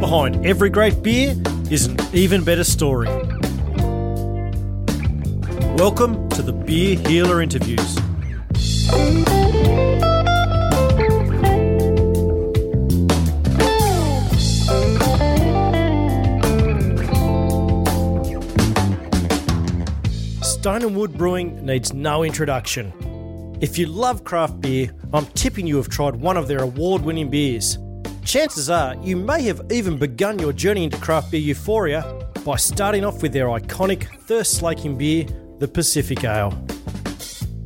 Behind every great beer is an even better story. Welcome to the Beer Healer Interviews. Stone and Wood Brewing needs no introduction. If you love craft beer, I'm tipping you have tried one of their award winning beers. Chances are you may have even begun your journey into craft beer euphoria by starting off with their iconic thirst slaking beer, the Pacific Ale.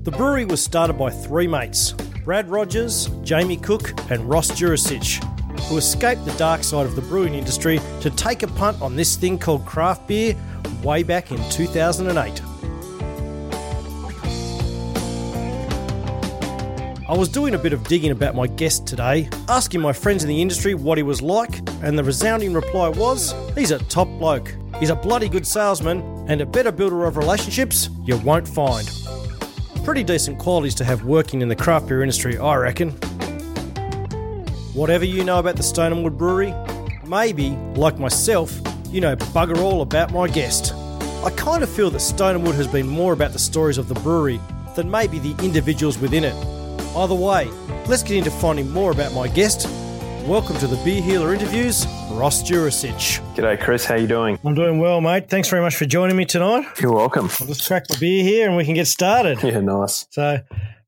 The brewery was started by three mates Brad Rogers, Jamie Cook, and Ross Jurisich, who escaped the dark side of the brewing industry to take a punt on this thing called craft beer way back in 2008. I was doing a bit of digging about my guest today, asking my friends in the industry what he was like, and the resounding reply was he's a top bloke. He's a bloody good salesman and a better builder of relationships you won't find. Pretty decent qualities to have working in the craft beer industry, I reckon. Whatever you know about the Stone and Wood Brewery, maybe, like myself, you know bugger all about my guest. I kind of feel that Stone and Wood has been more about the stories of the brewery than maybe the individuals within it. Either way, let's get into finding more about my guest. Welcome to the Beer Healer interviews, Ross Jurisich. G'day, Chris. How you doing? I'm doing well, mate. Thanks very much for joining me tonight. You're welcome. I'll just crack my beer here and we can get started. Yeah, nice. So,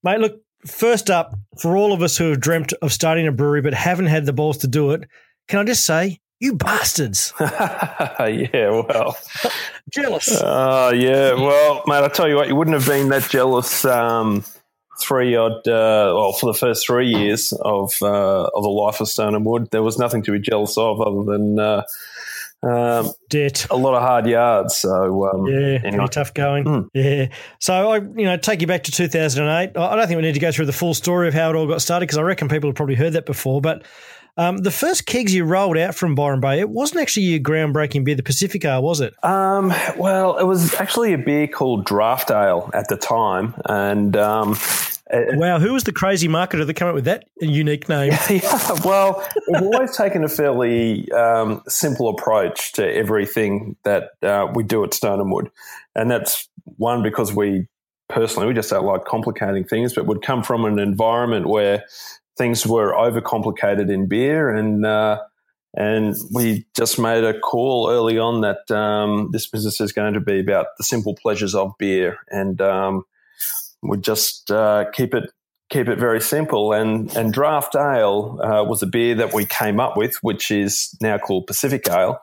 mate, look, first up, for all of us who have dreamt of starting a brewery but haven't had the balls to do it, can I just say, you bastards. yeah, well. Jealous. Uh, yeah, well, mate, I tell you what, you wouldn't have been that jealous um, three odd, uh, well, for the first three years of uh, of the life of Stone and Wood. There was nothing to be jealous of other than uh, um, Debt. a lot of hard yards. So, um, Yeah, anyway. pretty tough going. Mm. Yeah. So I, you know, take you back to 2008. I I don't think we need to go through the full story of how it all got started because I reckon people have probably heard that before. But um, the first kegs you rolled out from Byron Bay, it wasn't actually your groundbreaking beer, the Pacific Ale, was it? Um, well, it was actually a beer called Draft Ale at the time, and um, it- Wow, who was the crazy marketer that came up with that unique name? yeah, well, we've always taken a fairly um, simple approach to everything that uh, we do at Stone and Wood, and that's one because we personally we just don't like complicating things, but would come from an environment where things were overcomplicated in beer, and uh, and we just made a call early on that um, this business is going to be about the simple pleasures of beer, and um, we just uh, keep it keep it very simple. And and draft ale uh, was a beer that we came up with, which is now called Pacific Ale.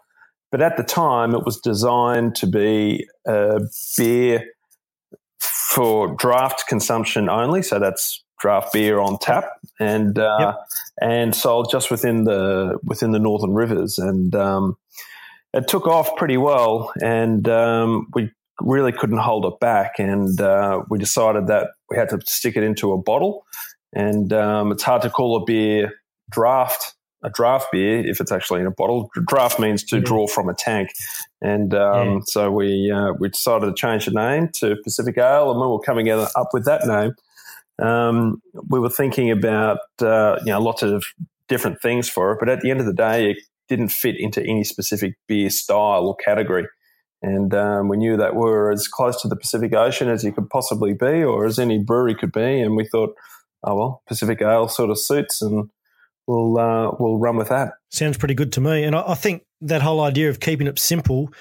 But at the time, it was designed to be a beer for draft consumption only. So that's draft beer on tap and uh, Yep. and sold just within the within the northern rivers. And um, it took off pretty well, and um, we really couldn't hold it back. And uh, we decided that we had to stick it into a bottle. And um, it's hard to call a beer draft a draft beer if it's actually in a bottle. Draft means to Yeah. draw from a tank, and um, Yeah. so we uh, we decided to change the name to Pacific Ale, and we were coming up with that name, um, we were thinking about uh, you know lots of different things for it, but at the end of the day, it didn't fit into any specific beer style or category. And um, we knew that we were as close to the Pacific Ocean as you could possibly be, or as any brewery could be. And we thought, oh well, Pacific Ale sort of suits, and we'll uh, we'll run with that. Sounds pretty good to me. And I, I think that whole idea of keeping it simple,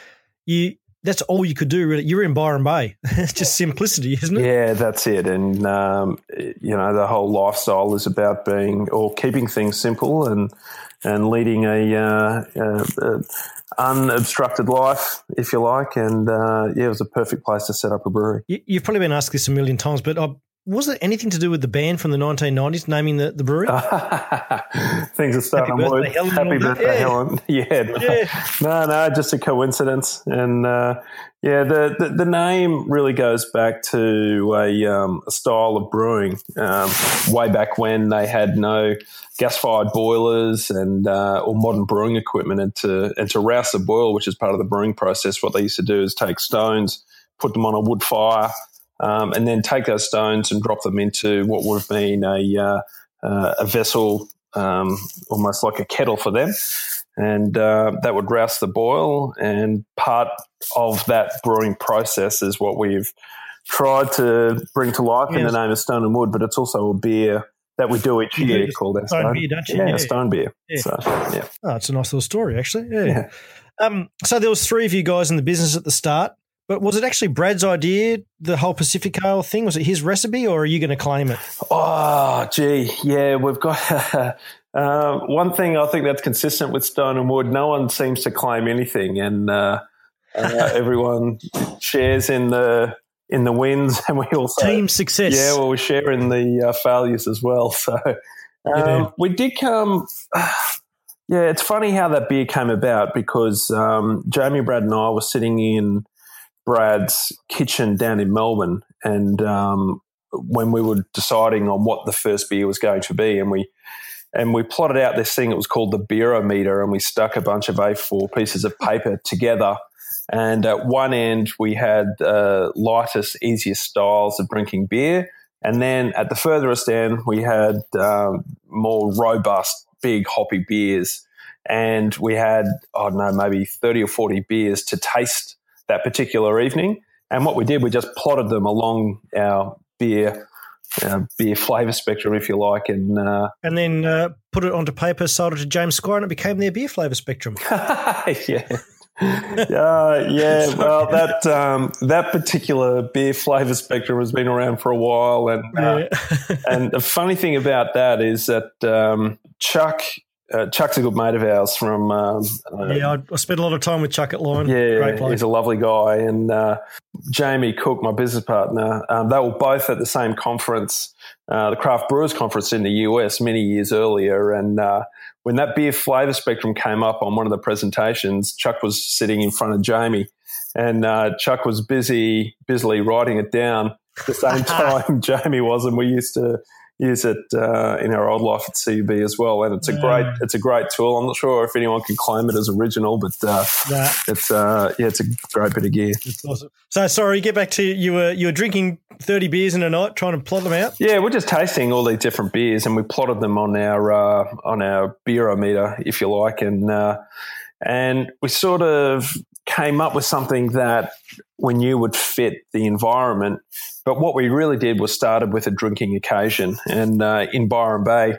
you that's all you could do really. You're in Byron Bay. it's just simplicity, isn't it? Yeah, that's it. And um, you know, the whole lifestyle is about being or keeping things simple and and leading a, uh, unobstructed life, if you like. And uh, yeah, it was a perfect place to set up a brewery. You, you've probably been asked this a million times, but I, was it anything to do with the band from the 1990s naming the, the brewery? Things are starting Happy to birthday, Helen, Happy and all that. birthday, Yeah. Helen. Yeah, no, Yeah. no, no, just a coincidence. And uh, yeah, the, the the name really goes back to a, um, a style of brewing um, way back when they had no gas fired boilers and uh, or modern brewing equipment, and to and to rouse the boil, which is part of the brewing process. What they used to do is take stones, put them on a wood fire, um, and then take those stones and drop them into what would have been a uh, uh, a vessel um, almost like a kettle for them, and uh, that would rouse the boil. And part of that brewing process is what we've tried to bring to life yes. in the name of Stone and Wood, but it's also a beer that we do each year called stone, stone beer, don't you? Yeah, yeah. stone beer. Yeah. So, yeah. Oh, it's a nice little story, actually. Yeah. yeah. Um, so there was three of you guys in the business at the start, but was it actually Brad's idea, the whole Pacific Ale thing? Was it his recipe, or are you going to claim it? Oh, gee, yeah, we've got. uh, one thing I think that's consistent with Stone and Wood, no one seems to claim anything, and uh, uh, everyone shares in the in the wins, and we also team success. Yeah, well, we share in the uh, failures as well. So um, yeah. we did come. yeah, it's funny how that beer came about because um, Jamie, Brad, and I were sitting in Brad's kitchen down in Melbourne, and um, when we were deciding on what the first beer was going to be, and we and we plotted out this thing. It was called the Beerometer, and we stuck a bunch of A4 pieces of paper together and at one end, we had uh, lightest, easiest styles of drinking beer. And then at the furthest end, we had um, more robust, big hoppy beers. And we had, I don't know, maybe 30 or 40 beers to taste that particular evening. And what we did, we just plotted them along our beer uh, beer flavour spectrum, if you like, and uh, and then uh, put it onto paper, sold it to James Squire, and it became their beer flavour spectrum. yeah, uh, yeah, well, that um, that particular beer flavor spectrum has been around for a while, and uh, yeah. and the funny thing about that is that um, Chuck. Uh, Chuck's a good mate of ours from. Um, uh, yeah, I, I, spent a lot of time with Chuck at Lion. Yeah, he's a lovely guy. And uh, Jamie Cook, my business partner, um, they were both at the same conference, uh, the Craft Brewers Conference in the US many years earlier. And when that beer flavor spectrum came up on one of the presentations, Chuck was sitting in front of Jamie, and uh, Chuck was busy, busily writing it down. At the same time, Jamie was, and we used to use it uh, in our old life at CUB as well. And it's a yeah. great, it's a great tool. I'm not sure if anyone can claim it as original, but uh, yeah. it's uh, yeah, it's a great bit of gear. It's awesome. So sorry, get back to you were you were drinking 30 beers in a night, trying to plot them out. Yeah, we're just tasting all these different beers, and we plotted them on our uh, on our beerometer, if you like, and uh, and we sort of came up with something that we knew would fit the environment. But what we really did was started with a drinking occasion. And uh, in Byron Bay,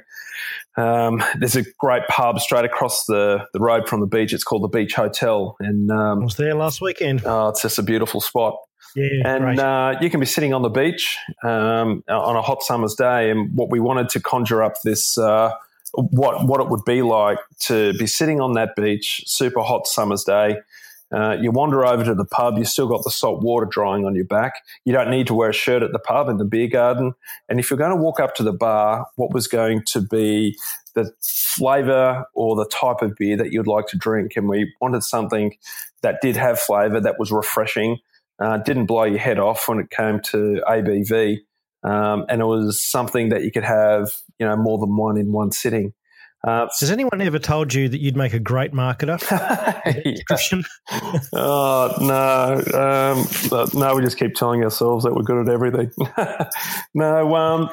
um, there's a great pub straight across the, the road from the beach. It's called the Beach Hotel. And um, I was there last weekend. Oh, it's just a beautiful spot. Yeah, and uh, you can be sitting on the beach um, on a hot summer's day. And what we wanted to conjure up this. Uh, what what it would be like to be sitting on that beach, super hot summer's day, uh, you wander over to the pub, you've still got the salt water drying on your back. You don't need to wear a shirt at the pub in the beer garden. And if you're going to walk up to the bar, what was going to be the flavor or the type of beer that you'd like to drink? And we wanted something that did have flavor, that was refreshing, uh, didn't blow your head off when it came to ABV. Um, and it was something that you could have, you know, more than one in one sitting. Uh, Has anyone ever told you that you'd make a great marketer? Oh no, um, no, we just keep telling ourselves that we're good at everything. no, um,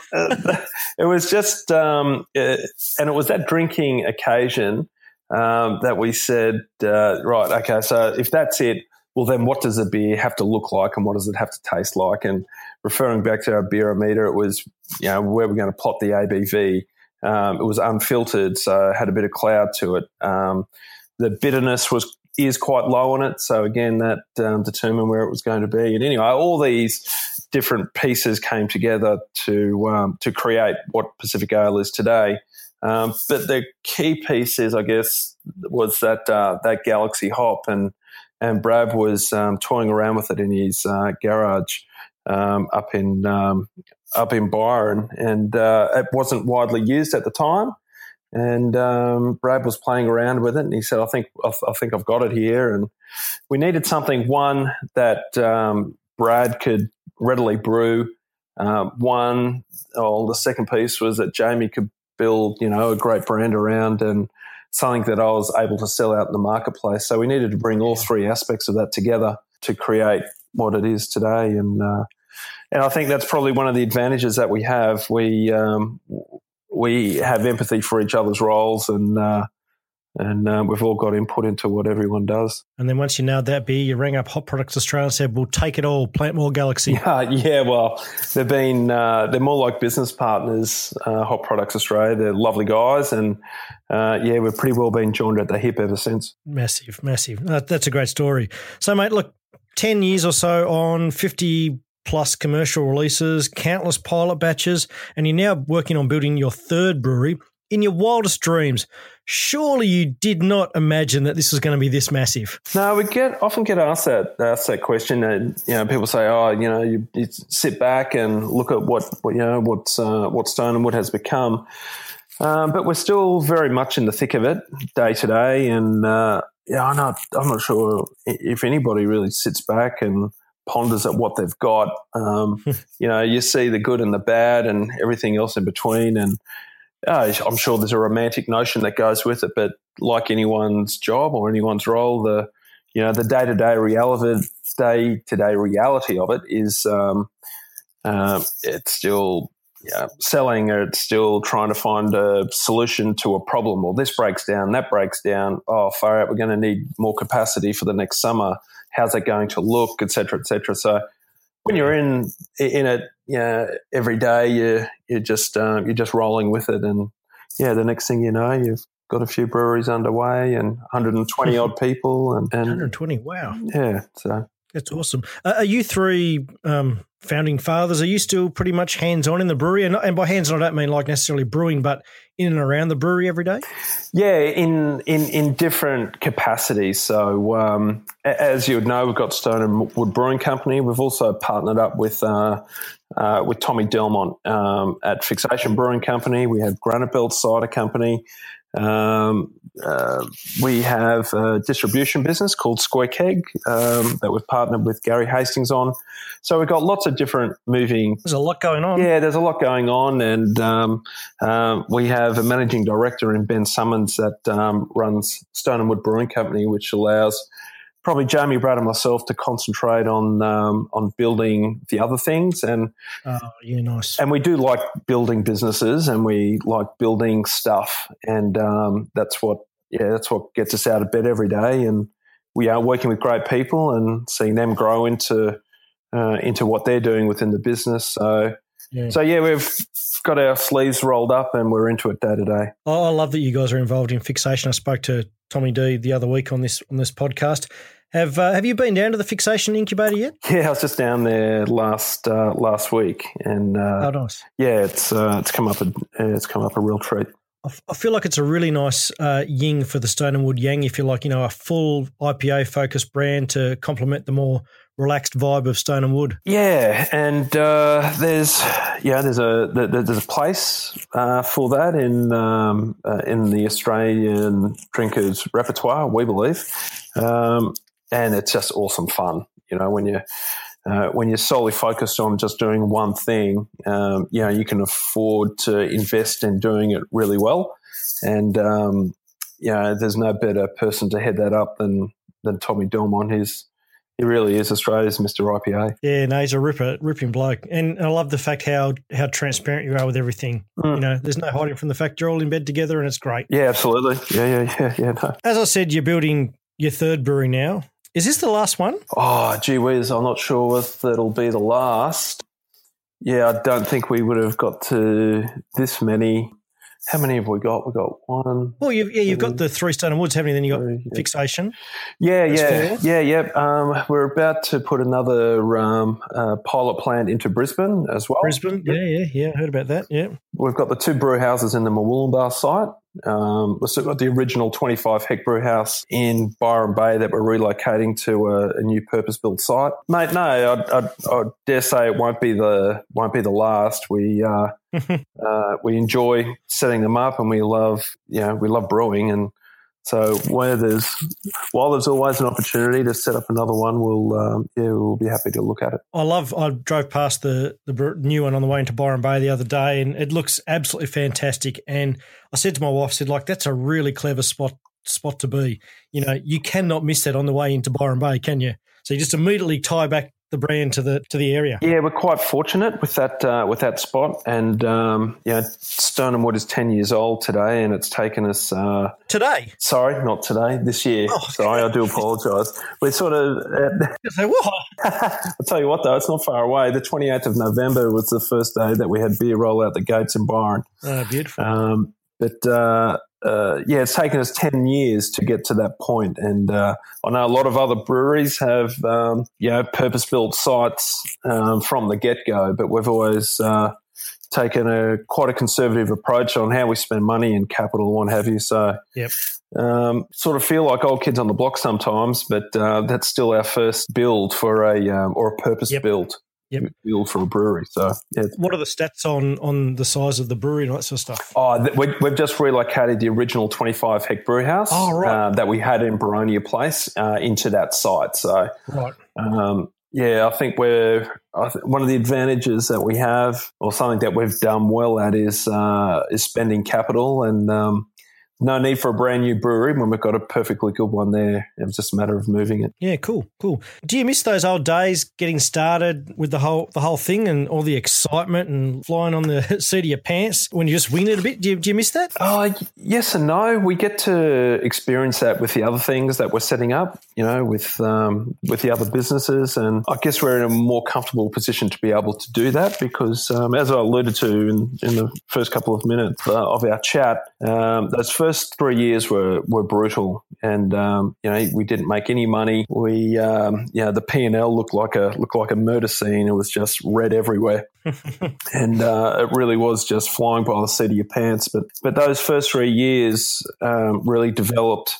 it was just, um, it, and it was that drinking occasion um, that we said, uh, right, okay, so if that's it, well, then what does a beer have to look like, and what does it have to taste like? And referring back to our beerometer, it was, you know, where we're going to plot the ABV um, it was unfiltered, so had a bit of cloud to it. Um, the bitterness was is quite low on it, so again that um, determined where it was going to be. And anyway, all these different pieces came together to um, to create what Pacific Ale is today. Um, but the key piece is, I guess, was that uh, that Galaxy hop, and and Brad was um, toying around with it in his uh, garage up in up in Byron, and uh, it wasn't widely used at the time. And um, Brad was playing around with it, and he said, "I think I, I, think I've got it here." And we needed something one that um, Brad could readily brew. Uh, one, oh, the second piece was that Jamie could build, you know, a great brand around and something that I was able to sell out in the marketplace. So we needed to bring all three aspects of that together to create what it is today. And uh, and I think that's probably one of the advantages that we have. We um, we have empathy for each other's roles and uh, and uh, we've all got input into what everyone does. And then once you nailed that beer, you rang up Hop Products Australia and said, "We'll take it all, plant more Galaxy." Yeah, yeah. Well, they've been uh, they're more like business partners. Uh, Hop Products Australia, they're lovely guys, and uh, yeah, we've pretty well been joined at the hip ever since. Massive, massive. that's a great story. So, mate, look, ten years or so on, fifty plus commercial releases, countless pilot batches, and you're now working on building your third brewery. In your wildest dreams, surely you did not imagine that this was going to be this massive. No, we get often get asked that asked that question, and you know, people say, "Oh, you know, you, you sit back and look at what, what you know what's uh, what Stone and Wood has become." Um, but we're still very much in the thick of it, day to day, and uh, yeah, I'm not I'm not sure if anybody really sits back and ponders at what they've got. Um, you know, you see the good and the bad and everything else in between, and uh, I'm sure there's a romantic notion that goes with it, but like anyone's job or anyone's role, the you know the day to day reality day to day reality of it is um, um, it's still yeah, selling or it's still trying to find a solution to a problem. Or this breaks down, that breaks down. Oh, far out, we're going to need more capacity for the next summer. How's that going to look, etc., etc. So when you're in in it, you know, every day, you you're just um, you're just rolling with it, and yeah, the next thing you know, you've got a few breweries underway and 120 odd people, and, and 120. Wow. Yeah. So that's awesome. Uh, are you three um, founding fathers? Are you still pretty much hands on in the brewery? And, and by hands on, I don't mean like necessarily brewing, but in and around the brewery every day. Yeah, in in in different capacities. So um, as you would know, we've got Stone and Wood Brewing Company. We've also partnered up with. Uh, uh, with Tommy Delmont um, at Fixation Brewing Company. We have Granite Belt Cider Company. Um, uh, we have a distribution business called Square Keg um, that we've partnered with Gary Hastings on. So we've got lots of different moving. There's a lot going on. Yeah, there's a lot going on, and um, um we have a managing director in Ben Summons that um, runs Stone and Wood Brewing Company, which allows probably Jamie Brad and myself to concentrate on um, on building the other things. And oh yeah nice. and we do like building businesses and we like building stuff. And um, that's what yeah that's what gets us out of bed every day. And we are working with great people and seeing them grow into uh, into what they're doing within the business. So yeah. so yeah we've got our sleeves rolled up and we're into it day to day. Oh, I love that you guys are involved in fixation. I spoke to Tommy D the other week on this on this podcast. Have uh, Have you been down to the fixation incubator yet? Yeah, I was just down there last uh, last week, and uh, oh, nice. Yeah, it's uh, it's come up a it's come up a real treat. I feel like it's a really nice uh, ying for the Stone and Wood Yang, if you like, you know, a full IPA focused brand to complement the more relaxed vibe of Stone and Wood. Yeah, and uh, there's yeah there's a there's a place uh, for that in um, uh, in the Australian drinkers repertoire, we believe, um, and it's just awesome fun. You know when you. Uh, when you're solely focused on just doing one thing, um, you know you can afford to invest in doing it really well, and um, you know there's no better person to head that up than than Tommy Delmont. He's he really is Australia's Mr. IPA. Yeah, no, he's a ripper, ripping bloke, and I love the fact how how transparent you are with everything. Mm. You know, there's no hiding from the fact you're all in bed together, and it's great. Yeah, absolutely. Yeah, yeah, yeah, yeah. No. As I said, you're building your third brewery now. Is this the last one? Oh, gee whiz, I'm not sure if it'll be the last. Yeah, I don't think we would have got to this many how many have we got? We've got one. Well, you've, yeah, you've got the three stone and woods, haven't you? Then you got three, yeah. fixation. Yeah, yeah, yeah, yeah. Um, we're about to put another um, uh, pilot plant into Brisbane as well. Brisbane, yeah, yeah, yeah. I heard about that. Yeah. We've got the two brew houses in the Murwillumbah site. Um, we've still got the original 25 hect brew house in Byron Bay that we're relocating to a, a new purpose built site. Mate, no, I, I, I, dare say it won't be the won't be the last. We uh, uh, we enjoy setting them up, and we love you know we love brewing, and so where there's while there's always an opportunity to set up another one, we'll um, yeah we'll be happy to look at it. I love. I drove past the the new one on the way into Byron Bay the other day, and it looks absolutely fantastic. And I said to my wife, I said like that's a really clever spot spot to be. You know, you cannot miss that on the way into Byron Bay, can you? So you just immediately tie back the brand to the to the area. Yeah, we're quite fortunate with that uh, with that spot, and um, yeah, Stone and Wood is ten years old today, and it's taken us uh, today. Sorry, not today. This year. Oh, sorry, I do apologise. We're sort of. Uh, say what? I'll tell you what, though, it's not far away. The twenty eighth of November was the first day that we had beer roll out the gates in Byron. Oh, beautiful. Um, but uh, uh, yeah, it's taken us 10 years to get to that point. And uh, I know a lot of other breweries have, um, you know, purpose built sites um, from the get go, but we've always uh, taken a quite a conservative approach on how we spend money and capital and what have you. So, yep. Um, sort of feel like old kids on the block sometimes, but uh, that's still our first build for a um, or a purpose yep. build yep. build for a brewery. So, yeah. What are the stats on on the size of the brewery and that sort of stuff? Oh, th- we, have just relocated the original 25 hectare brew house oh, right. uh, that we had in Boronia Place uh, into that site. So, right. Um, yeah, I think we're I th- one of the advantages that we have, or something that we've done well at, is uh, is spending capital and um, no need for a brand new brewery when we've got a perfectly good one there. It was just a matter of moving it. Yeah, cool, cool. Do you miss those old days getting started with the whole the whole thing and all the excitement and flying on the seat of your pants when you just winged it a bit? Do you, do you miss that? Oh, yes and no. We get to experience that with the other things that we're setting up. You know, with um, with the other businesses, and I guess we're in a more comfortable position to be able to do that because, um, as I alluded to in, in the first couple of minutes uh, of our chat, um, those first first three years were were brutal, and um, you know we didn't make any money. We um, you know the P and L looked like a looked like a murder scene. It was just red everywhere, and uh, it really was just flying by the seat of your pants. But but those first three years um, really developed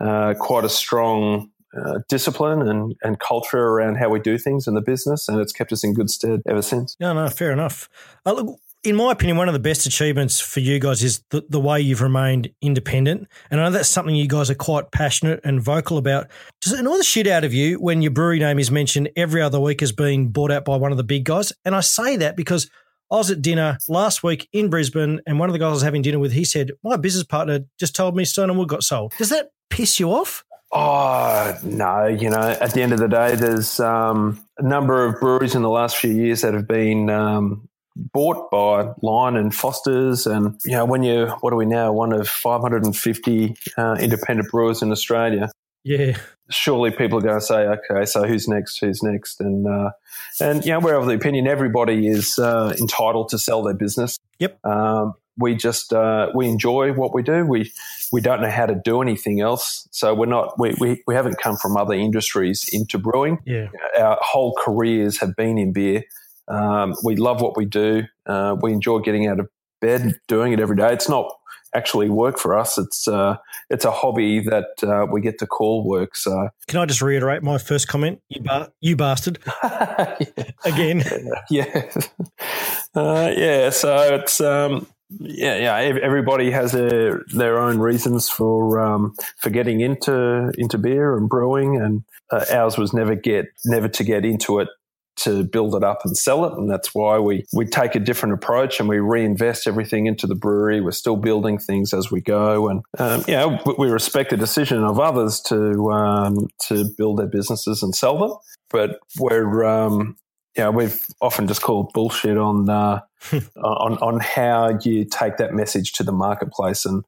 uh, quite a strong uh, discipline and, and culture around how we do things in the business, and it's kept us in good stead ever since. No, no, fair enough. Uh, look, in my opinion, one of the best achievements for you guys is the, the way you've remained independent. And I know that's something you guys are quite passionate and vocal about. Does it annoy the shit out of you when your brewery name is mentioned every other week as being bought out by one of the big guys? And I say that because I was at dinner last week in Brisbane and one of the guys I was having dinner with, he said, My business partner just told me Stone and Wood got sold. Does that piss you off? Oh no! You know, at the end of the day, there's um, a number of breweries in the last few years that have been um, bought by Lion and Foster's, and you know when you what are we now one of 550 uh, independent brewers in Australia. Yeah, surely people are going to say, okay, so who's next? Who's next? And uh, and you know we're of the opinion everybody is uh, entitled to sell their business. Yep. Um, we just uh, we enjoy what we do. We we don't know how to do anything else, so we're not we, we, we haven't come from other industries into brewing. Yeah, our whole careers have been in beer. Um, we love what we do. Uh, we enjoy getting out of bed, doing it every day. It's not actually work for us. It's uh, it's a hobby that uh, we get to call work. So, can I just reiterate my first comment? You ba- you bastard again. yeah, uh, yeah. So it's um, yeah, yeah. Everybody has their their own reasons for um, for getting into into beer and brewing, and uh, ours was never get never to get into it to build it up and sell it. And that's why we, we take a different approach and we reinvest everything into the brewery. We're still building things as we go. And, um, yeah, we respect the decision of others to, um, to build their businesses and sell them. But we're, um, yeah, we've often just called bullshit on, uh, on, on how you take that message to the marketplace. And,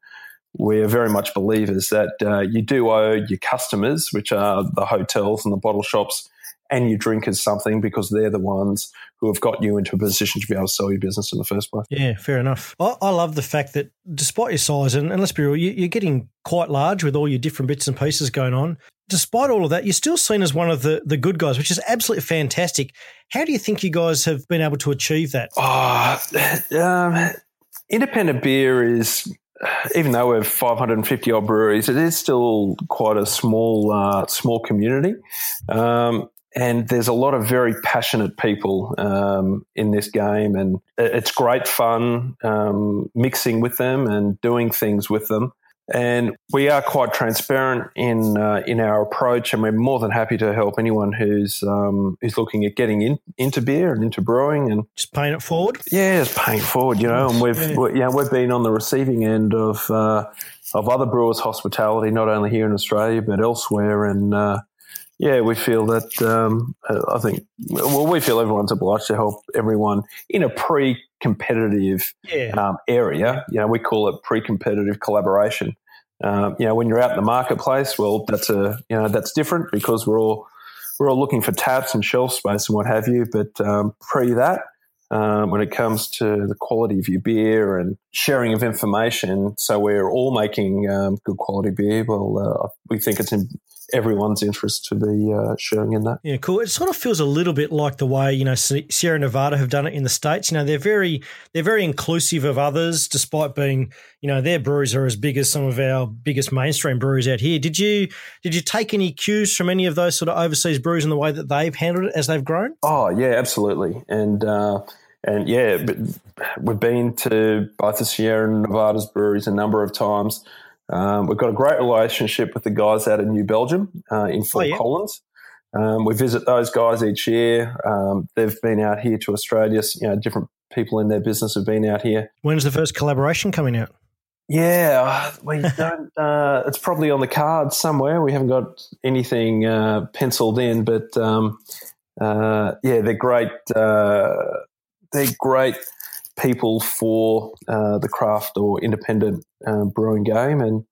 we're very much believers that uh, you do owe your customers, which are the hotels and the bottle shops, and your drinkers something because they're the ones who have got you into a position to be able to sell your business in the first place. Yeah, fair enough. I, I love the fact that despite your size, and, and let's be real, you, are getting quite large with all your different bits and pieces going on. Despite all of that, you're still seen as one of the, the good guys, which is absolutely fantastic. How do you think you guys have been able to achieve that? Oh, um, independent beer is even though we're 550 odd breweries, it is still quite a small uh, small community. Um, and there's a lot of very passionate people um, in this game, and it's great fun um, mixing with them and doing things with them. And we are quite transparent in uh, in our approach, and we're more than happy to help anyone who's um, who's looking at getting in, into beer and into brewing and just paying it forward. Yeah, just paying it forward, you know. And we've yeah. we, yeah we've been on the receiving end of uh, of other brewers' hospitality, not only here in Australia but elsewhere, and uh, yeah, we feel that. Um, I think well, we feel everyone's obliged to help everyone in a pre-competitive Yeah. um, area. You know, we call it pre-competitive collaboration. Um, you know, when you're out in the marketplace, well, that's a you know that's different because we're all we're all looking for taps and shelf space and what have you. But um, pre that, um, when it comes to the quality of your beer and sharing of information, so we're all making um, good quality beer. Well, uh, we think it's in everyone's interest to be uh, sharing in that. Yeah, cool. It sort of feels a little bit like the way you know Sierra Nevada have done it in the states. You know, they're very they're very inclusive of others, despite being you know their breweries are as big as some of our biggest mainstream breweries out here. Did you did you take any cues from any of those sort of overseas breweries in the way that they've handled it as they've grown? Oh yeah, absolutely, and uh, and yeah, but we've been to both the Sierra Nevada's breweries a number of times. Um, we've got a great relationship with the guys out of New Belgium uh, in Fort yeah. Collins. Um, we visit those guys each year. Um, they've been out here to Australia. You know, different people in their business have been out here. When's the first collaboration coming out? Yeah, we don't. Uh, it's probably on the cards somewhere. We haven't got anything uh, penciled in, but um, uh, yeah, they're great. Uh, they're great people for uh, the craft or independent uh, brewing game, and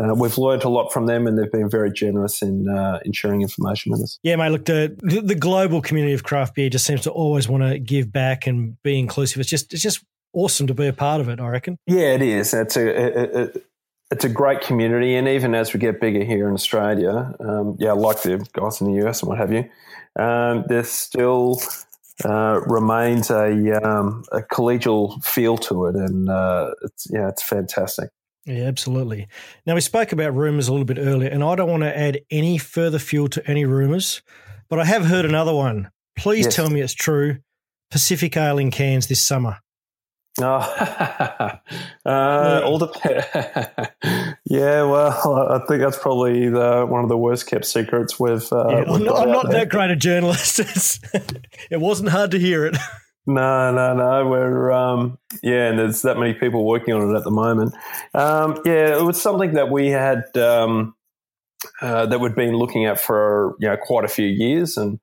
uh, we've learned a lot from them, and they've been very generous in uh, in sharing information with us. Yeah, mate. Look, the the global community of craft beer just seems to always want to give back and be inclusive. It's just it's just awesome to be a part of it. I reckon. Yeah, it is. It's a it, it, it's a great community, and even as we get bigger here in Australia, um, yeah, like the guys in the US and what have you, um, there's still uh, remains a um, a collegial feel to it, and uh, it's yeah, it's fantastic. Yeah, absolutely. Now we spoke about rumors a little bit earlier, and I don't want to add any further fuel to any rumors, but I have heard another one. Please Yes. tell me it's true. Pacific Ale in cans this summer. Oh, uh, all the yeah. Well, I think that's probably the, one of the worst kept secrets with. Uh, Yeah, I'm not, I'm not there. that great a journalist. It wasn't hard to hear it. No, no, no. We're um, yeah, and there's that many people working on it at the moment. Um, yeah, it was something that we had um, uh, that we'd been looking at for you know quite a few years, and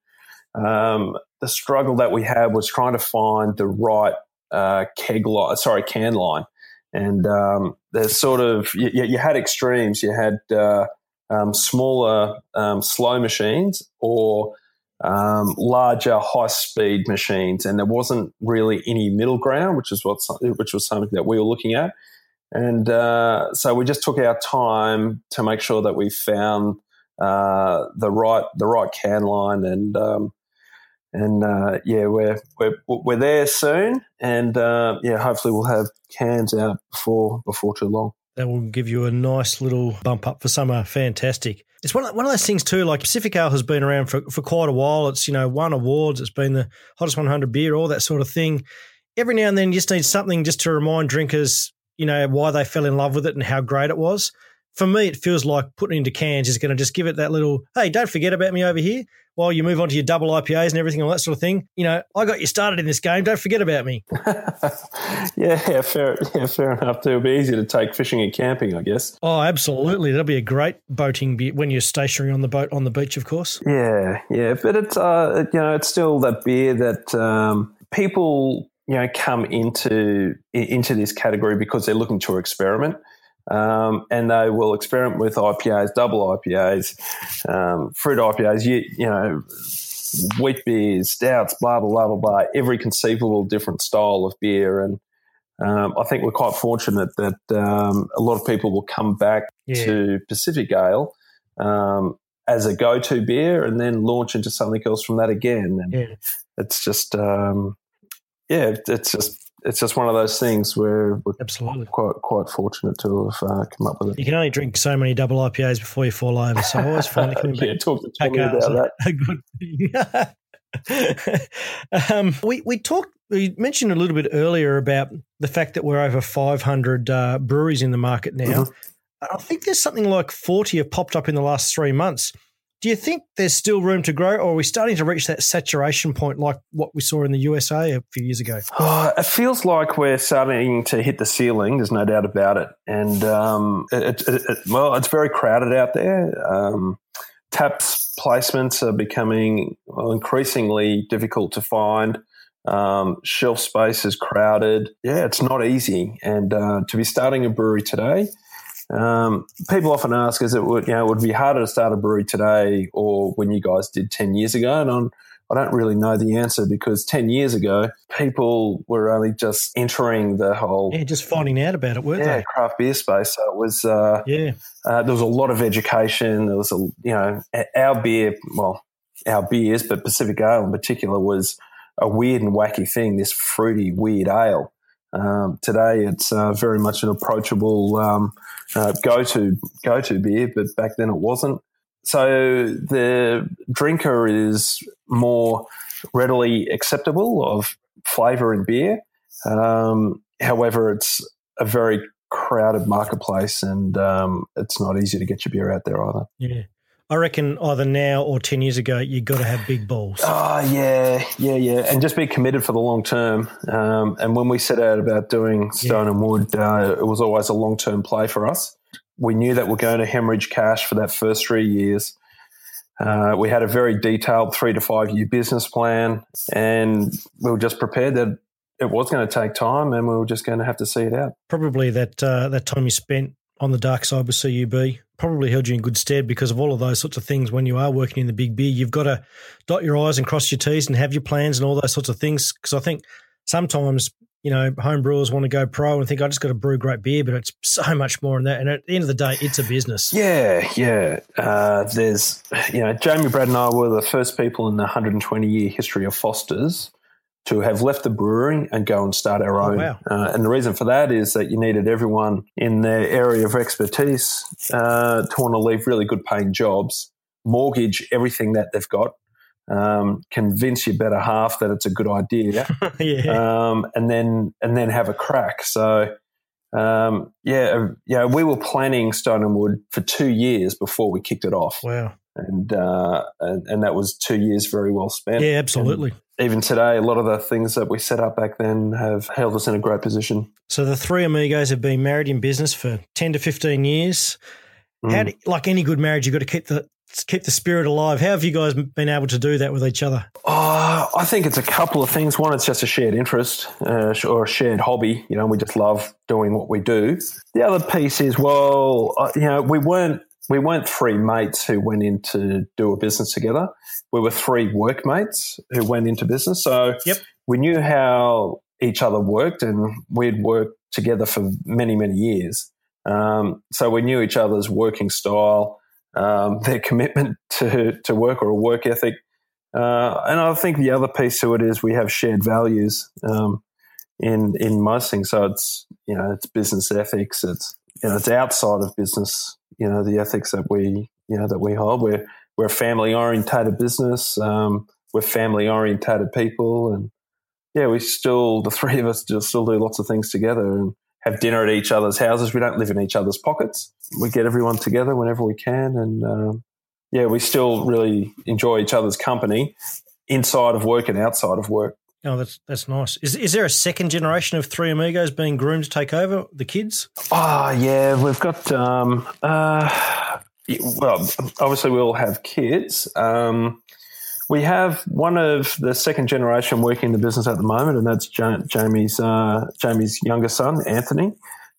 um, the struggle that we had was trying to find the right uh, keg line, sorry, can line, and um, there's sort of you, you had extremes. You had uh, um, smaller um, slow machines or um, larger high speed machines, and there wasn't really any middle ground, which is what which was something that we were looking at. And uh, so we just took our time to make sure that we found uh, the right the right can line, and um, and uh, yeah, we're we're we're there soon, and uh, yeah, hopefully we'll have cans out before before too long. That will give you a nice little bump up for summer. Fantastic. It's one of, one of those things too. Like Pacific Ale has been around for, for quite a while. It's you know won awards. It's been the hottest 100 beer, all that sort of thing. Every now and then, you just need something just to remind drinkers, you know, why they fell in love with it and how great it was. For me, it feels like putting into cans is going to just give it that little, hey, don't forget about me over here while you move on to your double IPAs and everything, all that sort of thing. You know, I got you started in this game. Don't forget about me. yeah, fair, yeah, fair enough. Too. It'll be easy to take fishing and camping, I guess. Oh, absolutely. That'll be a great boating beer when you're stationary on the boat on the beach, of course. Yeah, yeah, but it's uh, you know, it's still that beer that um, people you know come into into this category because they're looking to experiment. Um, and they will experiment with IPAs, double IPAs, um, fruit IPAs, you, you know, wheat beers, stouts, blah, blah, blah, blah, blah, every conceivable different style of beer. And um, I think we're quite fortunate that um, a lot of people will come back Yeah. to Pacific Ale um, as a go-to beer and then launch into something else from that again. And Yeah. it's just, um, yeah, it's just it's just one of those things where we're Absolutely. quite quite fortunate to have uh, come up with it. You can only drink so many double IPAs before you fall over. So I always find it coming back yeah, talk to back about that. a good thing. um, we we talked. We mentioned a little bit earlier about the fact that we're over 500 uh, breweries in the market now. Mhm. I think there's something like 40 have popped up in the last three months. Do you think there's still room to grow, or are we starting to reach that saturation point like what we saw in the USA a few years ago? Oh, it feels like we're starting to hit the ceiling. There's no doubt about it. And um, it, it, it, well, it's very crowded out there. Um, taps placements are becoming increasingly difficult to find. Um, shelf space is crowded. Yeah, it's not easy. And uh, to be starting a brewery today, um, people often ask, "Is it would you know it would be harder to start a brewery today or when you guys did ten years ago?" And I'm, I don't really know the answer because 10 years ago, people were only just entering the whole. Yeah, just finding out about it, weren't yeah, they? craft beer space. So it was. Uh, Yeah. uh, there was a lot of education. There was a, you know, our beer, well, our beers, but Pacific Ale in particular was a weird and wacky thing. This fruity, weird ale. Um, today, it's uh, very much an approachable um, uh, go-to go-to beer, but back then it wasn't. So the drinker is more readily acceptable of flavour in beer. Um, however, it's a very crowded marketplace, and um, it's not easy to get your beer out there either. Yeah. I reckon either now or 10 years ago, you've got to have big balls. Oh yeah, yeah, yeah, and just be committed for the long term. Um, and when we set out about doing Stone and Wood, uh, it was always a long term play for us. We knew that we're going to hemorrhage cash for that first three years. Uh, we had a very detailed three to five year business plan, and we were just prepared that it was going to take time, and we were just going to have to see it out. Probably that uh, that time you spent on the dark side with CUB probably held you in good stead because of all of those sorts of things. When you are working in the big beer, you've got to dot your I's and cross your T's and have your plans and all those sorts of things. Because I think sometimes, you know, home brewers want to go pro and think, I just got to brew great beer, but it's so much more than that. And at the end of the day, it's a business. Yeah, yeah. Uh, there's, you know, Jamie Brad and I were the first people in the 120 year history of Foster's to have left the brewery and go and start our Oh, own. wow. Uh, and the reason for that is that you needed everyone in their area of expertise uh, to want to leave really good paying jobs, mortgage everything that they've got, um, convince your better half that it's a good idea, yeah. um, and then and then have a crack. So. Um, yeah, yeah, we were planning Stone and Wood for two years before we kicked it off, wow. and uh, and, and that was two years very well spent. Yeah, absolutely. Even today, a lot of the things that we set up back then have held us in a great position. So the three amigos have been married in business for 10 to 15 years. How Mm. do, like any good marriage, you've got to keep the keep the spirit alive. How have you guys been able to do that with each other? Oh, I think it's a couple of things. One, it's just a shared interest uh, or a shared hobby. You know, we just love doing what we do. The other piece is, well, uh, you know, we weren't we weren't three mates who went in to do a business together. We were three workmates who went into business. So Yep. we knew how each other worked, and we'd worked together for many many years. Um, so we knew each other's working style, um, their commitment to to work or a work ethic. Uh, and I think the other piece to it is we have shared values um, in in most things. So it's you know it's business ethics. It's you know it's outside of business. You know the ethics that we you know that we hold. We're we're a family orientated business. Um, we're family orientated people, and yeah, we still the three of us just still do lots of things together and have dinner at each other's houses. We don't live in each other's pockets. We get everyone together whenever we can, and um, yeah, we still really enjoy each other's company inside of work and outside of work. Oh, that's that's nice. Is is there a second generation of three amigos being groomed to take over the kids? Oh, yeah, we've got, um, uh, well, obviously we all have kids. Um, we have one of the second generation working in the business at the moment, and that's Jamie's, uh, Jamie's younger son, Anthony.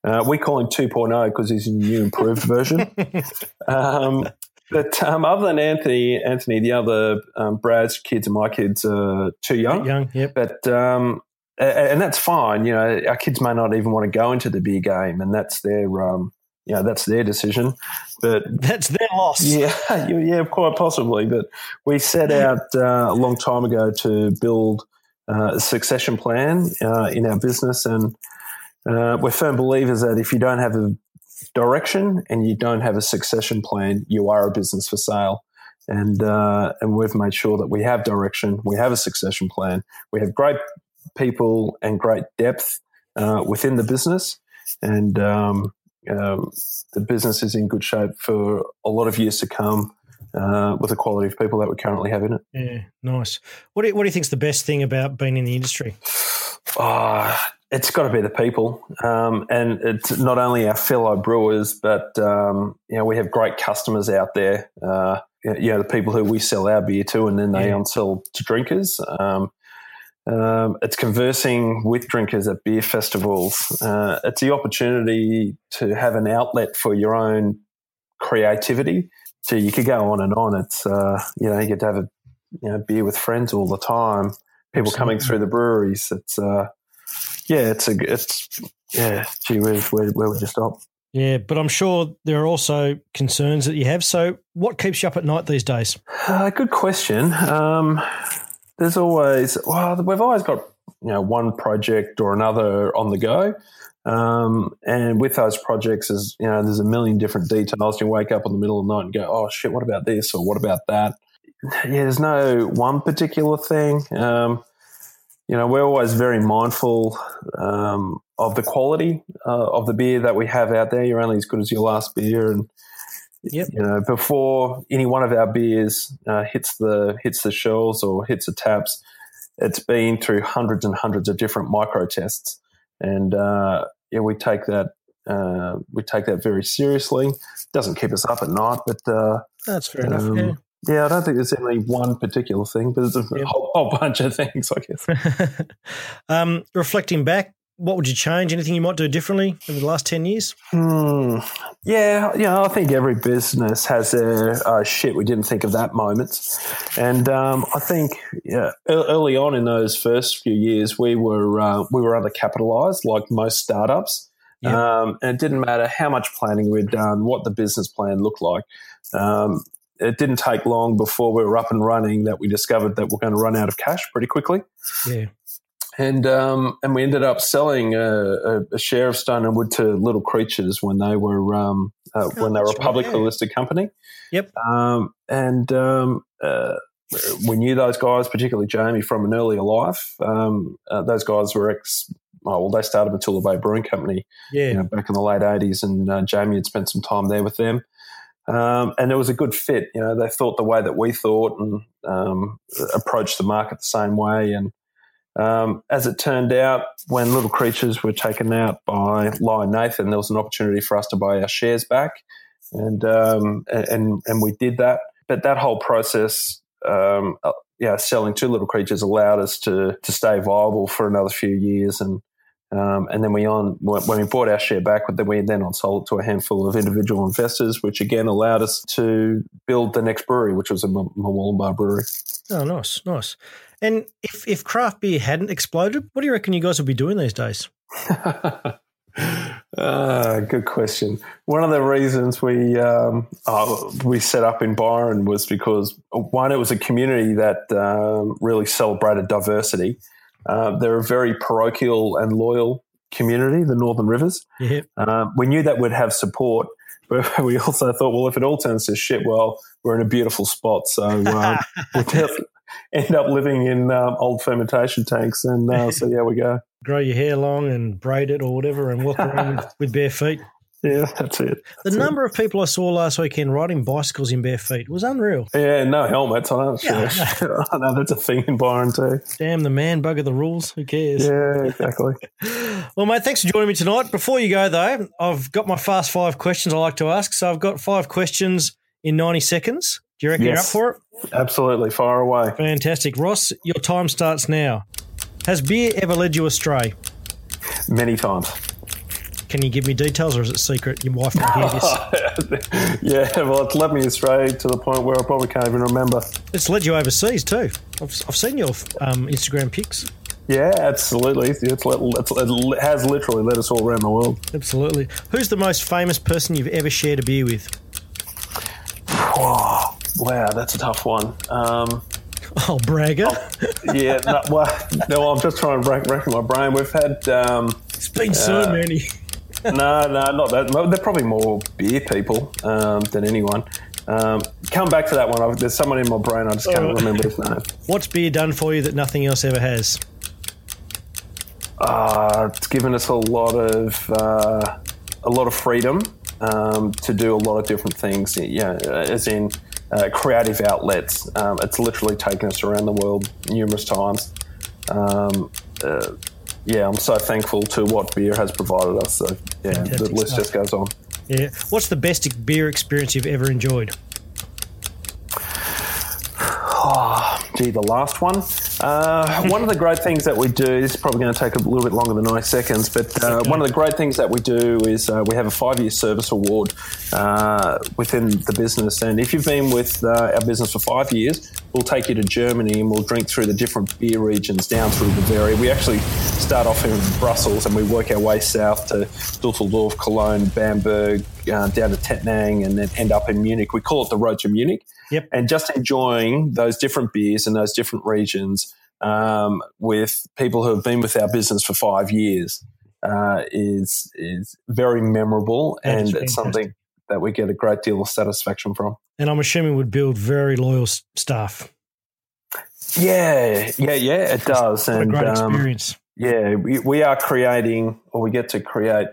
Uh, we call him 2.0 because he's a new improved version. Um, but um, other than Anthony, Anthony, the other um, Brad's kids and my kids are too young. Young, yep. But um, and that's fine. You know, our kids may not even want to go into the beer game, and that's their um, you know that's their decision. But That's their loss. yeah, yeah, yeah, quite possibly. But we set out uh, a long time ago to build uh, a succession plan uh, in our business, and uh, we're firm believers that if you don't have a direction and you don't have a succession plan, you are a business for sale. And uh, and we've made sure that we have direction, we have a succession plan, we have great people and great depth uh, within the business, and um, um, the business is in good shape for a lot of years to come. Uh, with the quality of people that we currently have in it. Yeah, nice. What do you, what do you think's the best thing about being in the industry? Ah, it's got to be the people, um, and it's not only our fellow brewers, but um, you know we have great customers out there. Uh, you know the people who we sell our beer to, and then they Yeah. on-sell to drinkers. Um, um, it's conversing with drinkers at beer festivals. Uh, it's the opportunity to have an outlet for your own creativity. So you could go on and on. It's uh, you know you get to have a you know beer with friends all the time. People coming through the breweries. It's uh, yeah, it's a it's yeah. Gee, where where, where would you stop? Yeah, but I'm sure there are also concerns that you have. So, what keeps you up at night these days? Uh, good question. Um, there's always well, we've always got you know one project or another on the go, um, and with those projects, is you know there's a million different details. You wake up in the middle of the night and go, oh shit, what about this or what about that? Yeah, there's no one particular thing. Um, you know, we're always very mindful um, of the quality uh, of the beer that we have out there. You're only as good as your last beer, and Yep. you know, before any one of our beers uh, hits the hits the shelves or hits the taps, it's been through hundreds and hundreds of different micro tests, and uh, yeah, we take that uh, we take that very seriously. Doesn't keep us up at night, but uh, That's fair enough. Um, yeah, I don't think there's any one particular thing, but there's a Yep. whole, whole bunch of things, I guess. Um, reflecting back, what would you change? Anything you might do differently over the last 10 years? Hmm. Yeah, yeah. I think every business has their uh, shit. We didn't think of that moments, and um, I think yeah, early on in those first few years, we were uh, we were undercapitalized, like most startups. Yeah. Um, and it didn't matter how much planning we'd done, what the business plan looked like. Um, it didn't take long before we were up and running that we discovered that we're going to run out of cash pretty quickly Yeah. and um, and we ended up selling a, a, share of Stone and Wood to Little Creatures when they were um, uh, Oh, when they were a that's right, publicly listed company. Yep. Um, and um, uh, we knew those guys, particularly Jamie, from an earlier life. Um, uh, those guys were ex. Oh, well, they started Matilda Bay Brewing Company Yeah. you know, back in the late eighties, and uh, Jamie had spent some time there with them. Um, and it was a good fit. You know, they thought the way that we thought and um, approached the market the same way. And um, as it turned out, when Little Creatures were taken out by Lion Nathan, there was an opportunity for us to buy our shares back, and um, and and we did that. But that whole process, um, uh, yeah, selling to Little Creatures allowed us to to stay viable for another few years, and um, and then we on when we bought our share back, then we then on sold it to a handful of individual investors, which again allowed us to build the next brewery, which was a M- Murwillumbah brewery. Oh, nice. Nice. And if, if craft beer hadn't exploded, what do you reckon you guys would be doing these days? Ah, good question. One of the reasons we um, uh, we set up in Byron was because one, it was a community that um, really celebrated diversity. Uh, they're a very parochial and loyal community, the Northern Rivers. Yeah. Um, we knew that we'd have support, but we also thought, well, if it all turns to shit, well, we're in a beautiful spot. So um, we'll end up living in um, old fermentation tanks. And uh, so, yeah, we go. Grow your hair long and braid it or whatever and walk around with, with bare feet. Yeah, that's it. The That's it. number of people I saw last weekend riding bicycles in bare feet was unreal. Yeah, no helmets. I know, Yeah. I know that's a thing in Byron too. Damn, the man bugger the rules. Who cares? Yeah, exactly. Well, mate, thanks for joining me tonight. Before you go, though, I've got my fast five questions I like to ask. So I've got five questions in 90 seconds. Do you reckon Yes. you're up for it? Absolutely, far away. Fantastic. Ross, your time starts now. Has beer ever led you astray? Many times. Can you give me details or is it secret? Your wife can hear this. yeah, well, it's led me astray to the point where I probably can't even remember. It's led you overseas too. I've, I've seen your um, Instagram pics. Yeah, absolutely. It's, it's, it has literally led us all around the world. Absolutely. Who's the most famous person you've ever shared a beer with? Oh, wow, that's a tough one. Um, Oh, bragger. yeah, no, well, no, I'm just trying to rack, rack my brain. We've had um, It's been so Uh, many. No, no, not that. They're probably more beer people um, than anyone. Um, come back to that one. I've, there's someone in my brain. I just can't Oh. remember his name. What's beer done for you that nothing else ever has? Uh, it's given us a lot of uh, a lot of freedom um, to do a lot of different things. Yeah, as in uh, creative outlets. Um, it's literally taken us around the world numerous times. Um, uh, yeah, I'm so thankful to what beer has provided us. So Fantastic the list stuff. just goes on. Yeah. What's the best beer experience you've ever enjoyed? Oh, gee, the last one. Uh, one of the great things that we do, this is probably going to take a little bit longer than 90 seconds, but uh, one of the great things that we do is uh, we have a five year service award uh, within the business. And if you've been with uh, our business for five years, we'll take you to Germany and we'll drink through the different beer regions down through Bavaria. We actually start off in Brussels and we work our way south to Dusseldorf, Cologne, Bamberg, uh, down to Tettnang, and then end up in Munich. We call it the road to Munich. Yep. And just enjoying those different beers in those different regions um, with people who have been with our business for five years uh, is is very memorable, That and it's something that we get a great deal of satisfaction from. And I'm assuming would build very loyal s- staff. Yeah, yeah, yeah, it does. And great um, experience. yeah, we, we are creating, or we get to create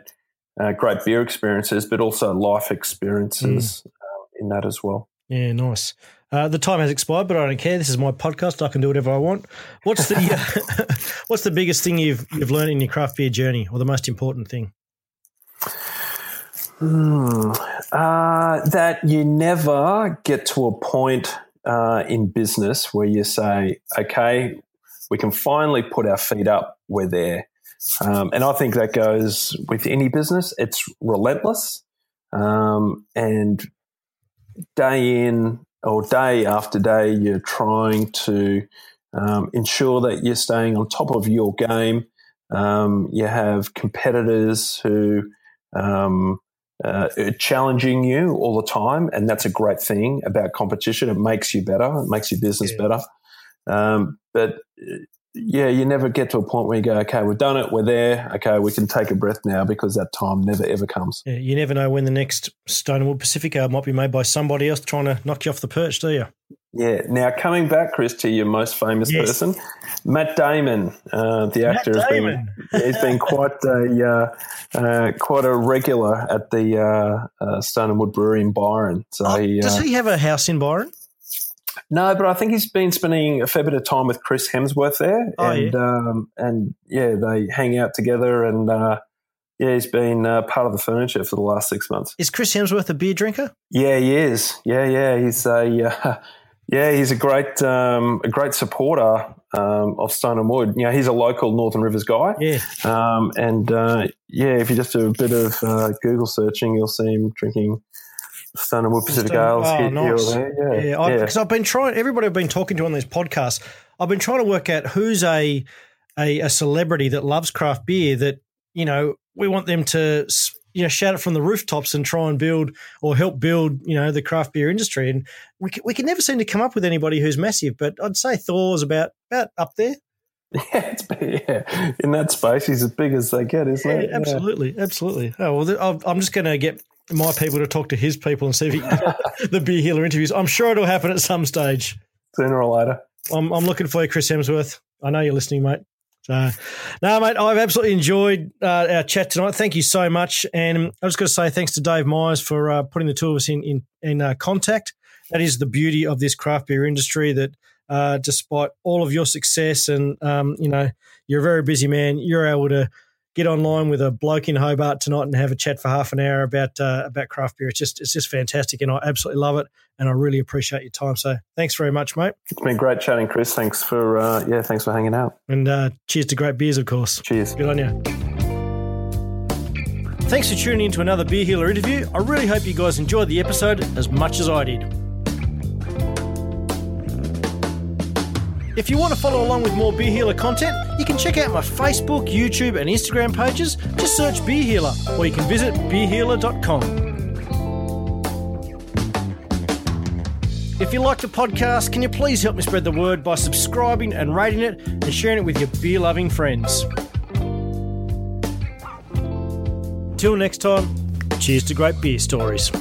uh, great beer experiences, but also life experiences Mm. uh, in that as well. Yeah, nice. Uh, the time has expired, but I don't care. This is my podcast. I can do whatever I want. What's the uh, What's the biggest thing you've you've learned in your craft beer journey, or the most important thing? Hmm. Uh, that you never get to a point uh, in business where you say, okay, we can finally put our feet up, we're there. Um, and I think that goes with any business. It's relentless. Um, and day in or day after day, you're trying to um, ensure that you're staying on top of your game. Um, you have competitors who um, uh, challenging you all the time, and that's a great thing about competition. It makes you better. It makes your business Yeah. better. Um, but uh, yeah, you never get to a point where you go, okay, we've done it, we're there. Okay, we can take a breath now because that time never ever comes. Yeah, you never know when the next Stone and Wood Pacific Ale might be made by somebody else trying to knock you off the perch, do you? Yeah. Now coming back, Chris, to your most famous Yes. person, Matt Damon, uh, the Matt actor, has been he's been quite a uh, uh, quite a regular at the uh, uh, Stone and Wood Brewery in Byron. So Oh, he, does uh, he have a house in Byron? No, but I think he's been spending a fair bit of time with Chris Hemsworth there, Oh, and um, and yeah, they hang out together, and uh, yeah, he's been uh, part of the furniture for the last six months. Is Chris Hemsworth a beer drinker? Yeah, he is. Yeah, yeah, he's a uh, yeah, he's a great um, a great supporter um, of Stone and Wood. You know, he's a local Northern Rivers guy, Yeah. um, and uh, yeah, if you just do a bit of uh, Google searching, you'll see him drinking Stone and Wood Pacific Stone- Ales oh, nice. there. Yeah, Yeah, yeah. because I've been trying. Everybody I've been talking to on these podcasts, I've been trying to work out who's a, a a celebrity that loves craft beer. That you know, we want them to you know shout it from the rooftops and try and build or help build you know the craft beer industry. And we can, we can never seem to come up with anybody who's massive. But I'd say Thor's about about up there. Yeah, it's big, yeah. In that space, he's as big as they get, isn't Yeah, it? Yeah. absolutely, absolutely. Oh well, I'm just going to get my people to talk to his people and see if he, the beer healer interviews. I'm sure it'll happen at some stage. Sooner or later. I'm, I'm looking for you, Chris Hemsworth. I know you're listening, mate. So, no, mate, I've absolutely enjoyed uh, our chat tonight. Thank you so much. And I was going to say thanks to Dave Myers for uh, putting the two of us in in, in uh, contact. That is the beauty of this craft beer industry. That uh, despite all of your success and um, you know you're a very busy man, you're able to get online with a bloke in Hobart tonight and have a chat for half an hour about uh, about craft beer. It's just it's just fantastic, and I absolutely love it. And I really appreciate your time. So, thanks very much, mate. It's been great chatting, Chris. Thanks for uh, yeah, thanks for hanging out. And uh, cheers to great beers, of course. Cheers. Good on you. Thanks for tuning in to another Beer Healer interview. I really hope you guys enjoyed the episode as much as I did. If you want to follow along with more Beer Healer content, you can check out my Facebook, YouTube, and Instagram pages. Just search Beer Healer, or you can visit beerhealer.com. If you like the podcast, can you please help me spread the word by subscribing and rating it and sharing it with your beer loving friends? Till next time, cheers to great beer stories.